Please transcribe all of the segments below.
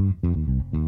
Mm-hmm.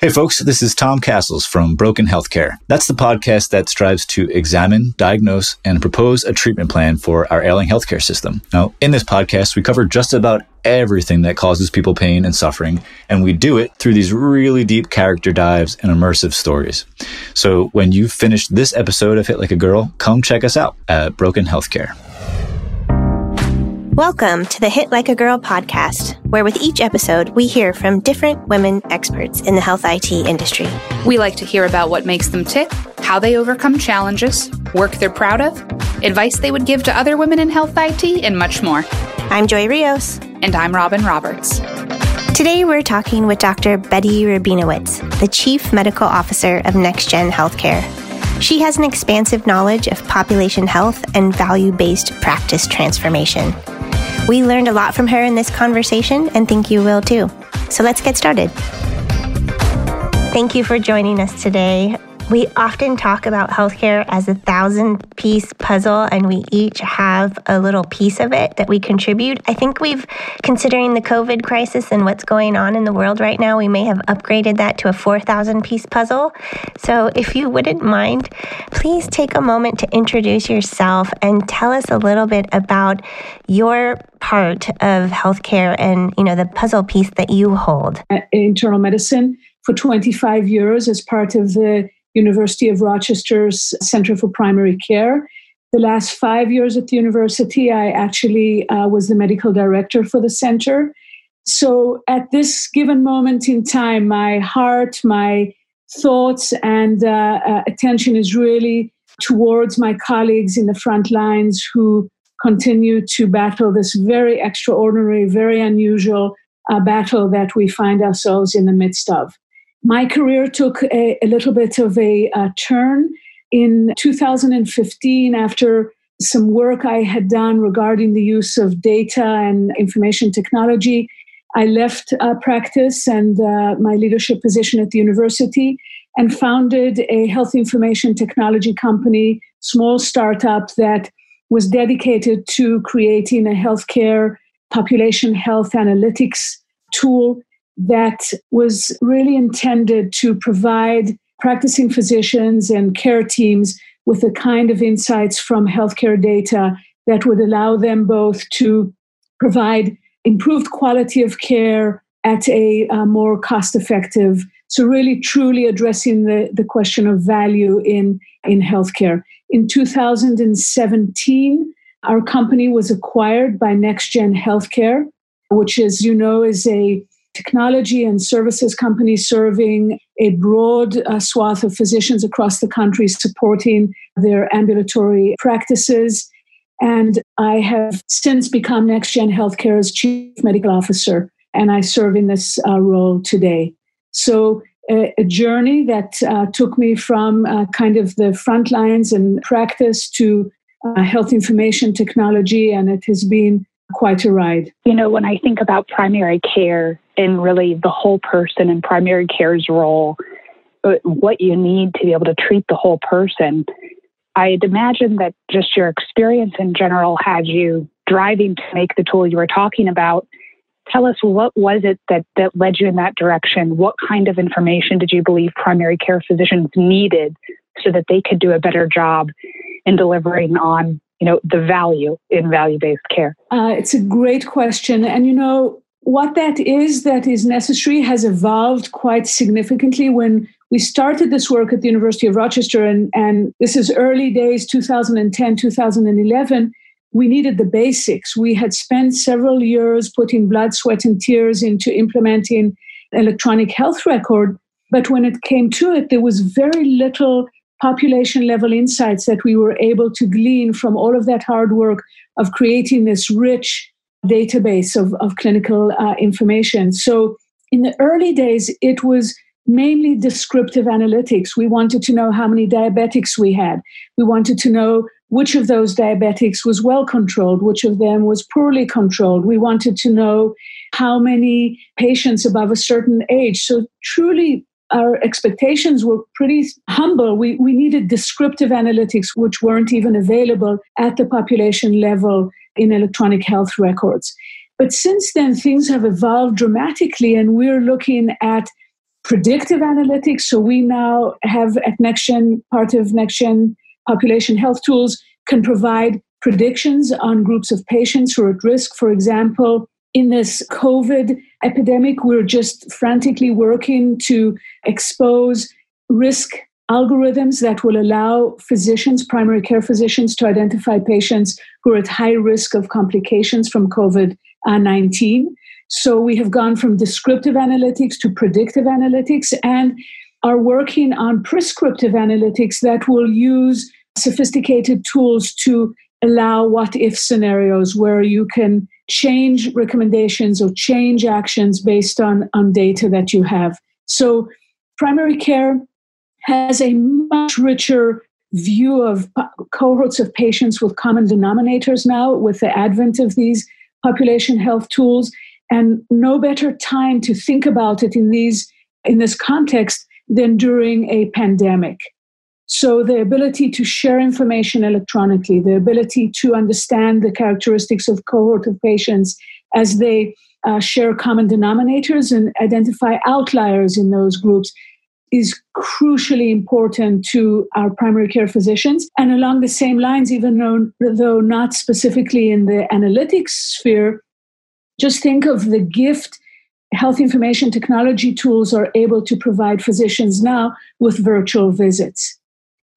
Hey folks, this is Tom Castles from Broken Healthcare. That's the podcast that strives to examine, diagnose, and propose a treatment plan for our ailing healthcare system. Now, in this podcast, we cover just about everything that causes people pain and suffering, and we do it through these really deep character dives and immersive stories. So when you've finished this episode of Hit Like a Girl, come check us out at Broken Healthcare. Welcome to the Hit Like a Girl podcast, where with each episode, we hear from different women experts in the health IT industry. We like to hear about what makes them tick, how they overcome challenges, work they're proud of, advice they would give to other women in health IT, and much more. I'm Joy Rios. And I'm Robin Roberts. Today, we're talking with Dr. Betty Rabinowitz, the Chief Medical Officer of NextGen Healthcare. She has an expansive knowledge of population health and value based practice transformation. We learned a lot from her in this conversation and think you will too. So let's get started. Thank you for joining us today. We often talk about healthcare as a thousand piece puzzle, and we each have a little piece of it that we contribute. I think we've, considering the COVID crisis and what's going on in the world right now, we may have upgraded that to a 4,000 piece puzzle. So, if you wouldn't mind, please take a moment to introduce yourself and tell us a little bit about your part of healthcare and you know the puzzle piece that you hold. Uh, internal medicine for 25 years as part of the University of Rochester's Center for Primary Care. The last five years at the university, I actually uh, was the medical director for the center. So at this given moment in time, my heart, my thoughts, and uh, uh, attention is really towards my colleagues in the front lines who continue to battle this very extraordinary, very unusual uh, battle that we find ourselves in the midst of my career took a, a little bit of a, a, turn in 2015 after some work I had done regarding the use of data and information technology. I left uh, practice and uh, my leadership position at the university and founded a health information technology company, small startup that was dedicated to creating a healthcare population health analytics tool that was really intended to provide practicing physicians and care teams with the kind of insights from healthcare data that would allow them both to provide improved quality of care at a uh, more cost effective so really truly addressing the, the question of value in, in healthcare. In 2017 our company was acquired by nextgen healthcare which as you know is a technology and services company serving a broad uh, swath of physicians across the country supporting their ambulatory practices. And I have since become Next NextGen Healthcare's Chief Medical Officer, and I serve in this uh, role today. So, a, a journey that uh, took me from uh, kind of the front lines and practice to uh, health information technology, and it has been quite a ride. You know, when I think about primary care and really the whole person and primary care's role, uh, what you need to be able to treat the whole person, I'd imagine that just your experience in general had you driving to make the tool you were talking about tell us what was it that, that led you in that direction? What kind of information did you believe primary care physicians needed so that they could do a better job in delivering on you know the value in value-based care? Uh, it's a great question, and you know what that is that is necessary has evolved quite significantly when we started this work at the University of Rochester, and, and this is early days 2010, 2011 we needed the basics. We had spent several years putting blood, sweat, and tears into implementing electronic health record. But when it came to it, there was very little population level insights that we were able to glean from all of that hard work of creating this rich database of, of clinical uh, information. So in the early days, it was mainly descriptive analytics. We wanted to know how many diabetics we had. We wanted to know which of those diabetics was well controlled, which of them was poorly controlled. We wanted to know how many patients above a certain age. So, truly, our expectations were pretty humble. We, we needed descriptive analytics, which weren't even available at the population level in electronic health records. But since then, things have evolved dramatically, and we're looking at predictive analytics. So we now have at NextGen, part of NextGen population health tools can provide predictions on groups of patients who are at risk. For example, in this COVID epidemic, we're just frantically working to expose risk algorithms that will allow physicians, primary care physicians, to identify patients who are at high risk of complications from COVID 19. So we have gone from descriptive analytics to predictive analytics and are working on prescriptive analytics that will use sophisticated tools to allow what if scenarios where you can change recommendations or change actions based on, on data that you have. So, primary care has a much richer view of cohorts of patients with common denominators now with the advent of these population health tools and no better time to think about it in these in this context than during a pandemic so, the ability to share information electronically, the ability to understand the characteristics of cohort of patients as they uh, share common denominators and identify outliers in those groups is crucially important to our primary care physicians. And along the same lines, even though, though not specifically in the analytics sphere, just think of the gift health information technology tools are able to provide physicians now with virtual visits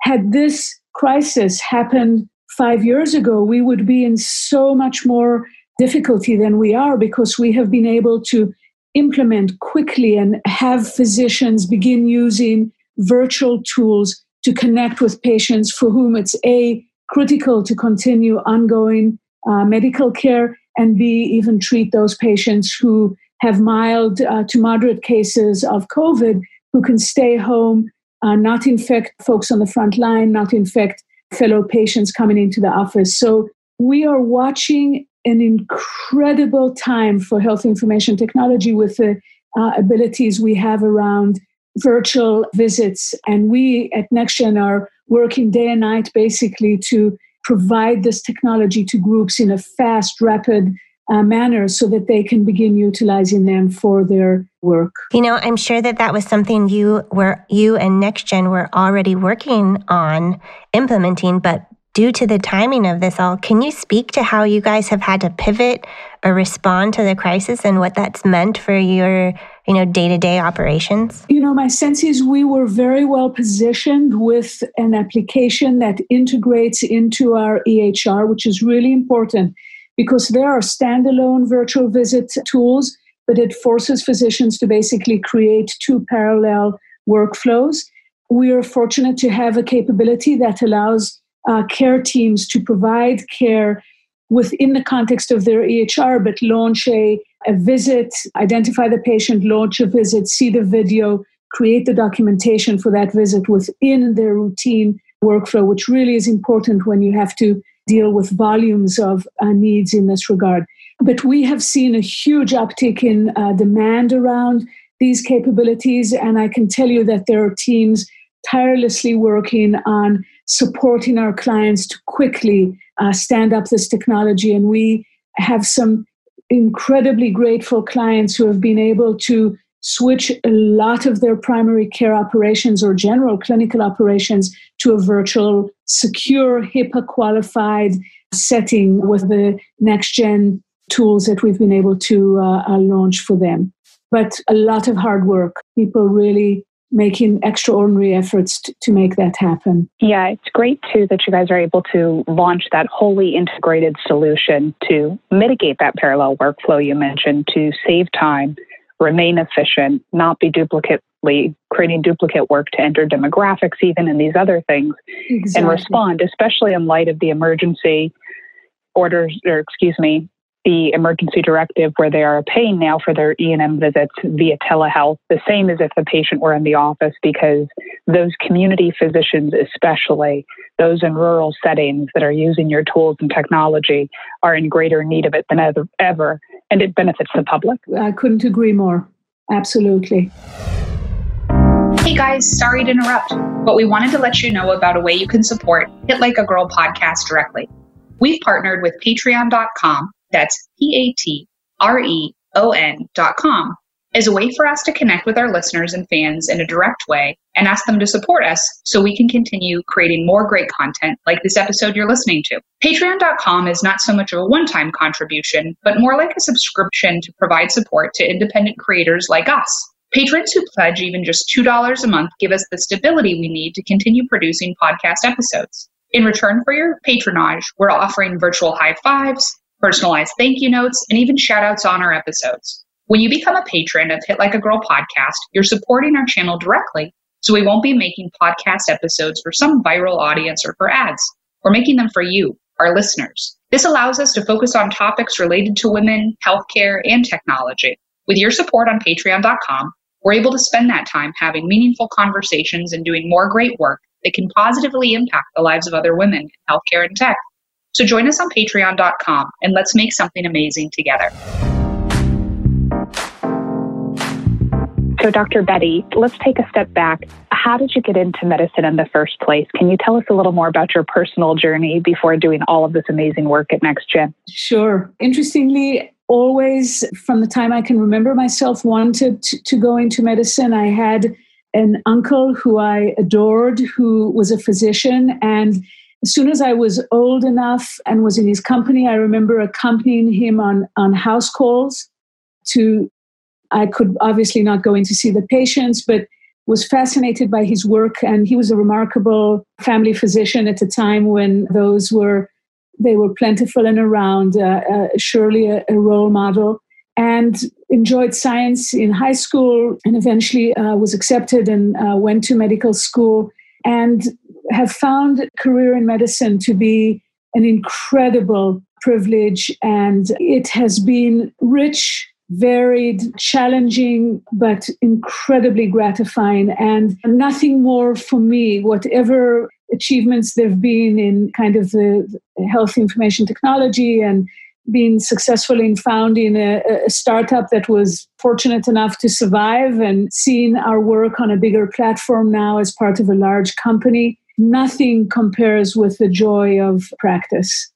had this crisis happened five years ago, we would be in so much more difficulty than we are because we have been able to implement quickly and have physicians begin using virtual tools to connect with patients for whom it's a critical to continue ongoing uh, medical care and b even treat those patients who have mild uh, to moderate cases of covid who can stay home uh, not infect folks on the front line, not infect fellow patients coming into the office. So we are watching an incredible time for health information technology with the uh, abilities we have around virtual visits. And we at NextGen are working day and night basically to provide this technology to groups in a fast, rapid uh, manner so that they can begin utilizing them for their work. You know, I'm sure that that was something you were you and NextGen were already working on implementing, but due to the timing of this all, can you speak to how you guys have had to pivot or respond to the crisis and what that's meant for your, you know, day-to-day operations? You know, my sense is we were very well positioned with an application that integrates into our EHR, which is really important because there are standalone virtual visit tools, but it forces physicians to basically create two parallel workflows. We are fortunate to have a capability that allows uh, care teams to provide care within the context of their EHR, but launch a, a visit, identify the patient, launch a visit, see the video, create the documentation for that visit within their routine workflow, which really is important when you have to deal with volumes of uh, needs in this regard. But we have seen a huge uptick in uh, demand around these capabilities. And I can tell you that there are teams tirelessly working on supporting our clients to quickly uh, stand up this technology. And we have some incredibly grateful clients who have been able to switch a lot of their primary care operations or general clinical operations to a virtual, secure, HIPAA qualified setting with the next gen tools that we've been able to uh, uh, launch for them. But a lot of hard work. People really making extraordinary efforts to, to make that happen. Yeah, it's great too that you guys are able to launch that wholly integrated solution to mitigate that parallel workflow you mentioned to save time, remain efficient, not be duplicately creating duplicate work to enter demographics, even in these other things, exactly. and respond, especially in light of the emergency orders, or excuse me, the emergency directive where they are paying now for their E&M visits via telehealth, the same as if the patient were in the office, because those community physicians, especially those in rural settings that are using your tools and technology, are in greater need of it than ever ever, and it benefits the public. I couldn't agree more. Absolutely. Hey guys, sorry to interrupt, but we wanted to let you know about a way you can support Hit Like a Girl podcast directly. We've partnered with patreon.com that's P A T R E O N dot com as a way for us to connect with our listeners and fans in a direct way and ask them to support us so we can continue creating more great content like this episode you're listening to. Patreon.com is not so much of a one time contribution, but more like a subscription to provide support to independent creators like us. Patrons who pledge even just $2 a month give us the stability we need to continue producing podcast episodes. In return for your patronage, we're offering virtual high fives, personalized thank you notes, and even shout outs on our episodes. When you become a patron of Hit Like a Girl podcast, you're supporting our channel directly, so we won't be making podcast episodes for some viral audience or for ads. We're making them for you, our listeners. This allows us to focus on topics related to women, healthcare, and technology. With your support on patreon.com, we're able to spend that time having meaningful conversations and doing more great work that can positively impact the lives of other women in healthcare and tech. So join us on patreon.com and let's make something amazing together. So, Dr. Betty, let's take a step back. How did you get into medicine in the first place? Can you tell us a little more about your personal journey before doing all of this amazing work at NextGen? Sure. Interestingly, always from the time I can remember myself wanted to, to go into medicine. I had an uncle who I adored who was a physician and as soon as I was old enough and was in his company, I remember accompanying him on, on house calls to, I could obviously not go in to see the patients, but was fascinated by his work. And he was a remarkable family physician at a time when those were, they were plentiful and around, uh, uh, surely a, a, role model. And enjoyed science in high school and eventually uh, was accepted and uh, went to medical school and have found career in medicine to be an incredible privilege and it has been rich varied challenging but incredibly gratifying and nothing more for me whatever achievements there've been in kind of the health information technology and being successful in founding a, a, startup that was fortunate enough to survive and seeing our work on a bigger platform now as part of a large company nothing compares with the joy of practice.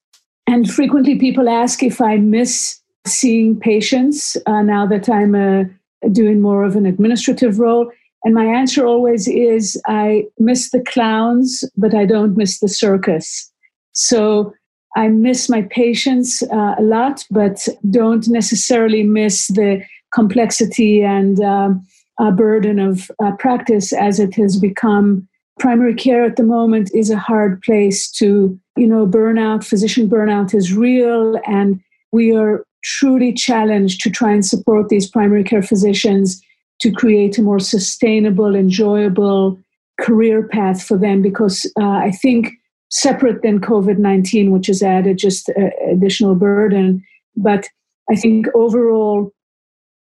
And frequently people ask if I miss seeing patients uh, now that I'm uh, doing more of an administrative role. And my answer always is I miss the clowns, but I don't miss the circus. So I miss my patients uh, a lot, but don't necessarily miss the complexity and um, burden of uh, practice as it has become primary care at the moment is a hard place to, you know, burnout, physician burnout is real. And we are truly challenged to try and support these primary care physicians to create a more sustainable, enjoyable career path for them because uh, I think separate than COVID 19, which has added just uh, additional burden. But I think overall,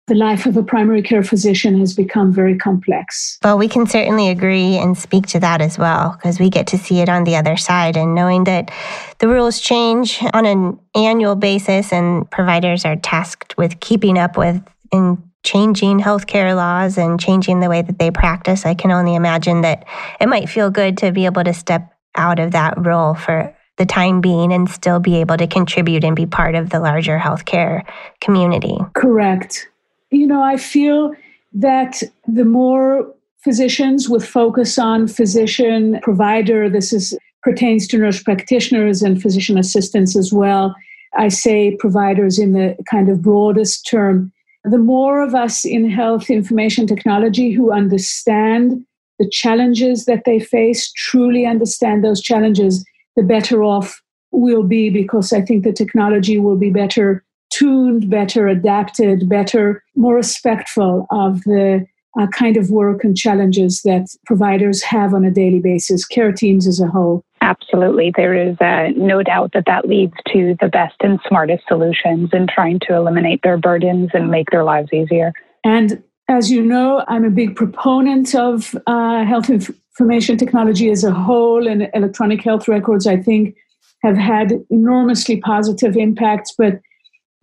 the life of a primary care physician has become very complex. Well, we can certainly agree and speak to that as well because we get to see it on the other side and knowing that the rules change on an annual basis and providers are tasked with keeping up with and changing healthcare laws and changing the way that they practice. I can only imagine that it might feel good to be able to step out of that role for the time being and still be able to contribute and be part of the larger healthcare community. Correct. You know, I feel that the more physicians with focus on physician provider, this is pertains to nurse practitioners and physician assistants as well. I say providers in the kind of broadest term. The more of us in health information technology who understand the challenges that they face, truly understand those challenges, the better off we'll be because I think the technology will be better tuned, better adapted, better, more respectful of the uh, kind of work and challenges that providers have on a daily basis, care teams as a whole. Absolutely. There is uh, no doubt that that leads to the best and smartest solutions in trying to eliminate their burdens and make their lives easier. And as you know, I'm a big proponent of uh, health information technology as a whole, and electronic health records, I think, have had enormously positive impacts, but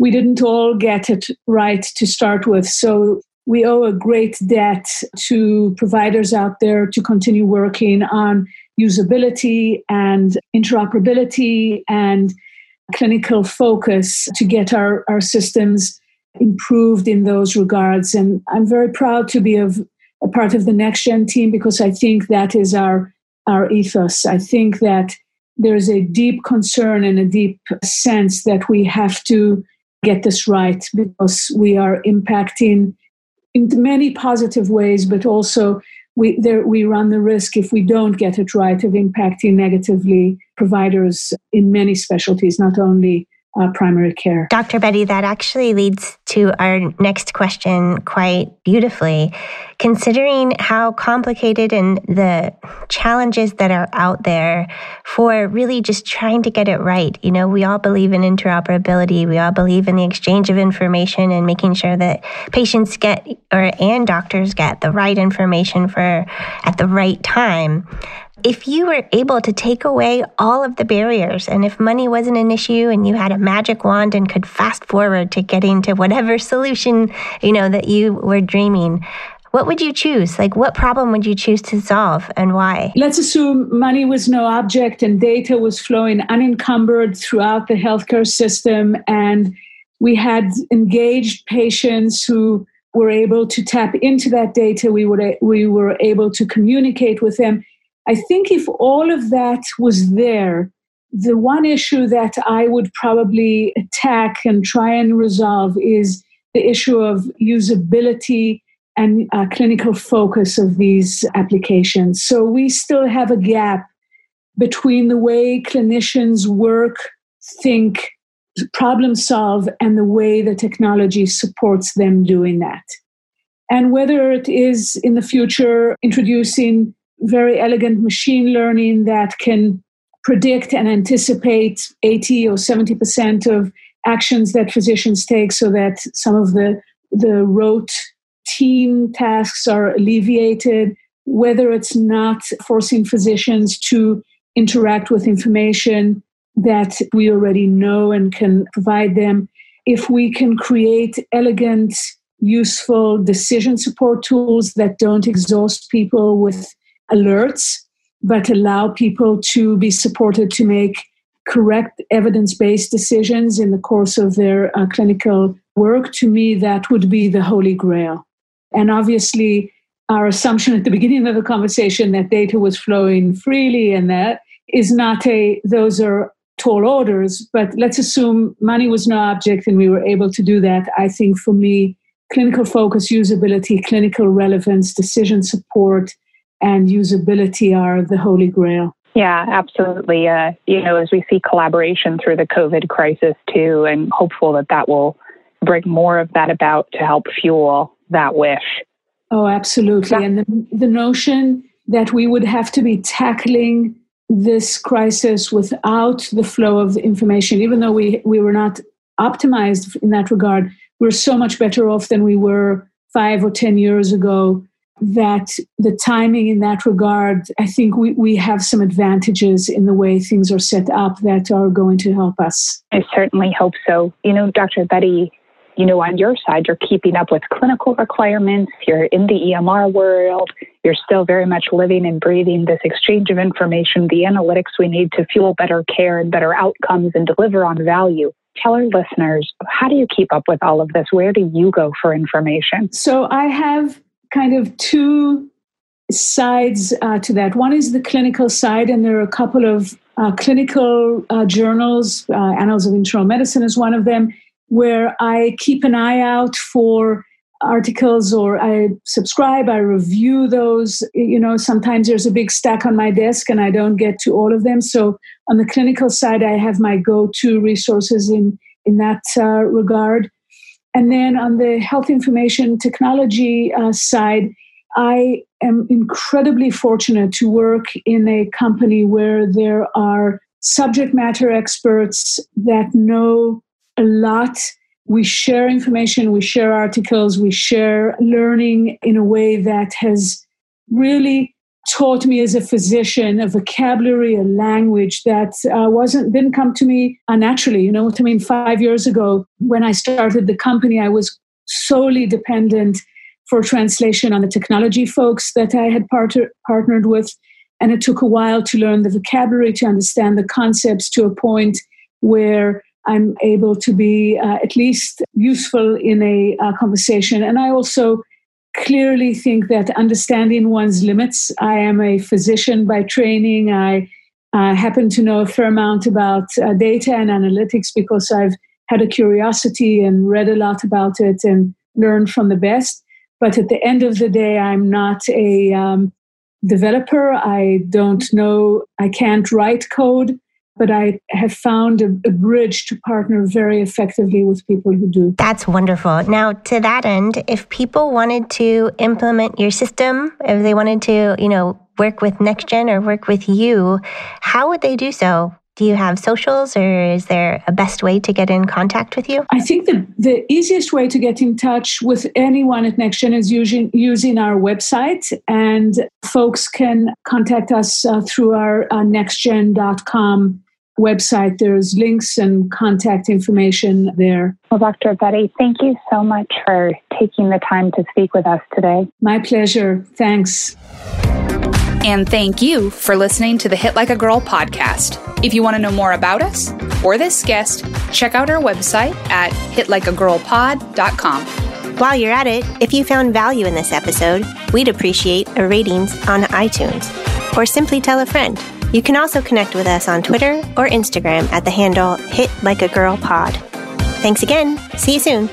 we didn't all get it right to start with. So we owe a great debt to providers out there to continue working on usability and interoperability and clinical focus to get our, our systems improved in those regards. And I'm very proud to be of a part of the next gen team because I think that is our our ethos. I think that there's a deep concern and a deep sense that we have to get this right because we are impacting in many positive ways, but also we there we run the risk if we don't get it right of impacting negatively providers in many specialties, not only uh, primary care. Dr. Betty, that actually leads to our next question quite beautifully. Considering how complicated and the challenges that are out there for really just trying to get it right, you know, we all believe in interoperability, we all believe in the exchange of information and making sure that patients get or and doctors get the right information for at the right time. If you were able to take away all of the barriers and if money wasn't an issue and you had a magic wand and could fast forward to getting to whatever solution you know that you were dreaming what would you choose? Like what problem would you choose to solve and why? Let's assume money was no object and data was flowing unencumbered throughout the healthcare system and we had engaged patients who were able to tap into that data. We were we were able to communicate with them. I think if all of that was there, the one issue that I would probably attack and try and resolve is the issue of usability and uh, clinical focus of these applications. So we still have a gap between the way clinicians work, think, problem solve, and the way the technology supports them doing that. And whether it is in the future introducing very elegant machine learning that can predict and anticipate 80 or 70% of actions that physicians take so that some of the, the rote team tasks are alleviated, whether it's not forcing physicians to interact with information that we already know and can provide them. If we can create elegant, useful decision support tools that don't exhaust people with alerts, but allow people to be supported to make correct evidence based decisions in the course of their uh, clinical work, to me, that would be the holy grail. And obviously, our assumption at the beginning of the conversation that data was flowing freely and that is not a, those are tall orders, but let's assume money was no object and we were able to do that. I think for me, clinical focus, usability, clinical relevance, decision support, and usability are the holy grail. Yeah, absolutely. Uh, you know, as we see collaboration through the COVID crisis too, and hopeful that that will bring more of that about to help fuel that wish. Oh, absolutely. Yeah. And the, the notion that we would have to be tackling this crisis without the flow of information, even though we, we were not optimized in that regard, we're so much better off than we were five or 10 years ago that the timing in that regard, I think we, we have some advantages in the way things are set up that are going to help us. I certainly hope so. You know, Dr. Betty, you know, on your side, you're keeping up with clinical requirements, you're in the EMR world, you're still very much living and breathing this exchange of information, the analytics we need to fuel better care and better outcomes and deliver on value. Tell our listeners, how do you keep up with all of this? Where do you go for information? So I have kind of two sides uh, to that. One is the clinical side, and there are a couple of uh, clinical uh, journals. Uh, Annals of Internal Medicine is one of them, where I keep an eye out for articles or I subscribe, I review those. You know, sometimes there's a big stack on my desk and I don't get to all of them. So on the clinical side, I have my go-to resources in in that uh, regard. And then on the health information technology uh, side, I am incredibly fortunate to work in a company where there are subject matter experts that know a lot. We share information, we share articles, we share learning in a way that has really taught me as a physician a vocabulary, a language that uh, wasn't didn't come to me naturally. You know what I mean? Five years ago, when I started the company, I was solely dependent for translation on the technology folks that I had part- partnered with, and it took a while to learn the vocabulary, to understand the concepts to a point where I'm able to be uh, at least useful in a uh, conversation. And I also clearly think that understanding one's limits, I am a physician by training. I uh, happen to know a fair amount about uh, data and analytics because I've had a curiosity and read a lot about it and learned from the best. But at the end of the day, I'm not a um, developer. I don't know, I can't write code but I have found a, a, bridge to partner very effectively with people who do. That's wonderful. Now, to that end, if people wanted to implement your system, if they wanted to, you know, work with NextGen or work with you, how would they do so? Do you have socials or is there a best way to get in contact with you? I think the, the easiest way to get in touch with anyone at NextGen is using, using our website, and folks can contact us uh, through our uh, nextgen.com website. There's links and contact information there. Well, Dr. Betty, thank you so much for taking the time to speak with us today. My pleasure. Thanks. And thank you for listening to the Hit Like a Girl podcast. If you want to know more about us or this guest, check out our website at hitlikeagirlpod.com. While you're at it, if you found value in this episode, we'd appreciate a ratings on iTunes or simply tell a friend. You can also connect with us on Twitter or Instagram at the handle Hit Like a Girl Pod. Thanks again. See you soon.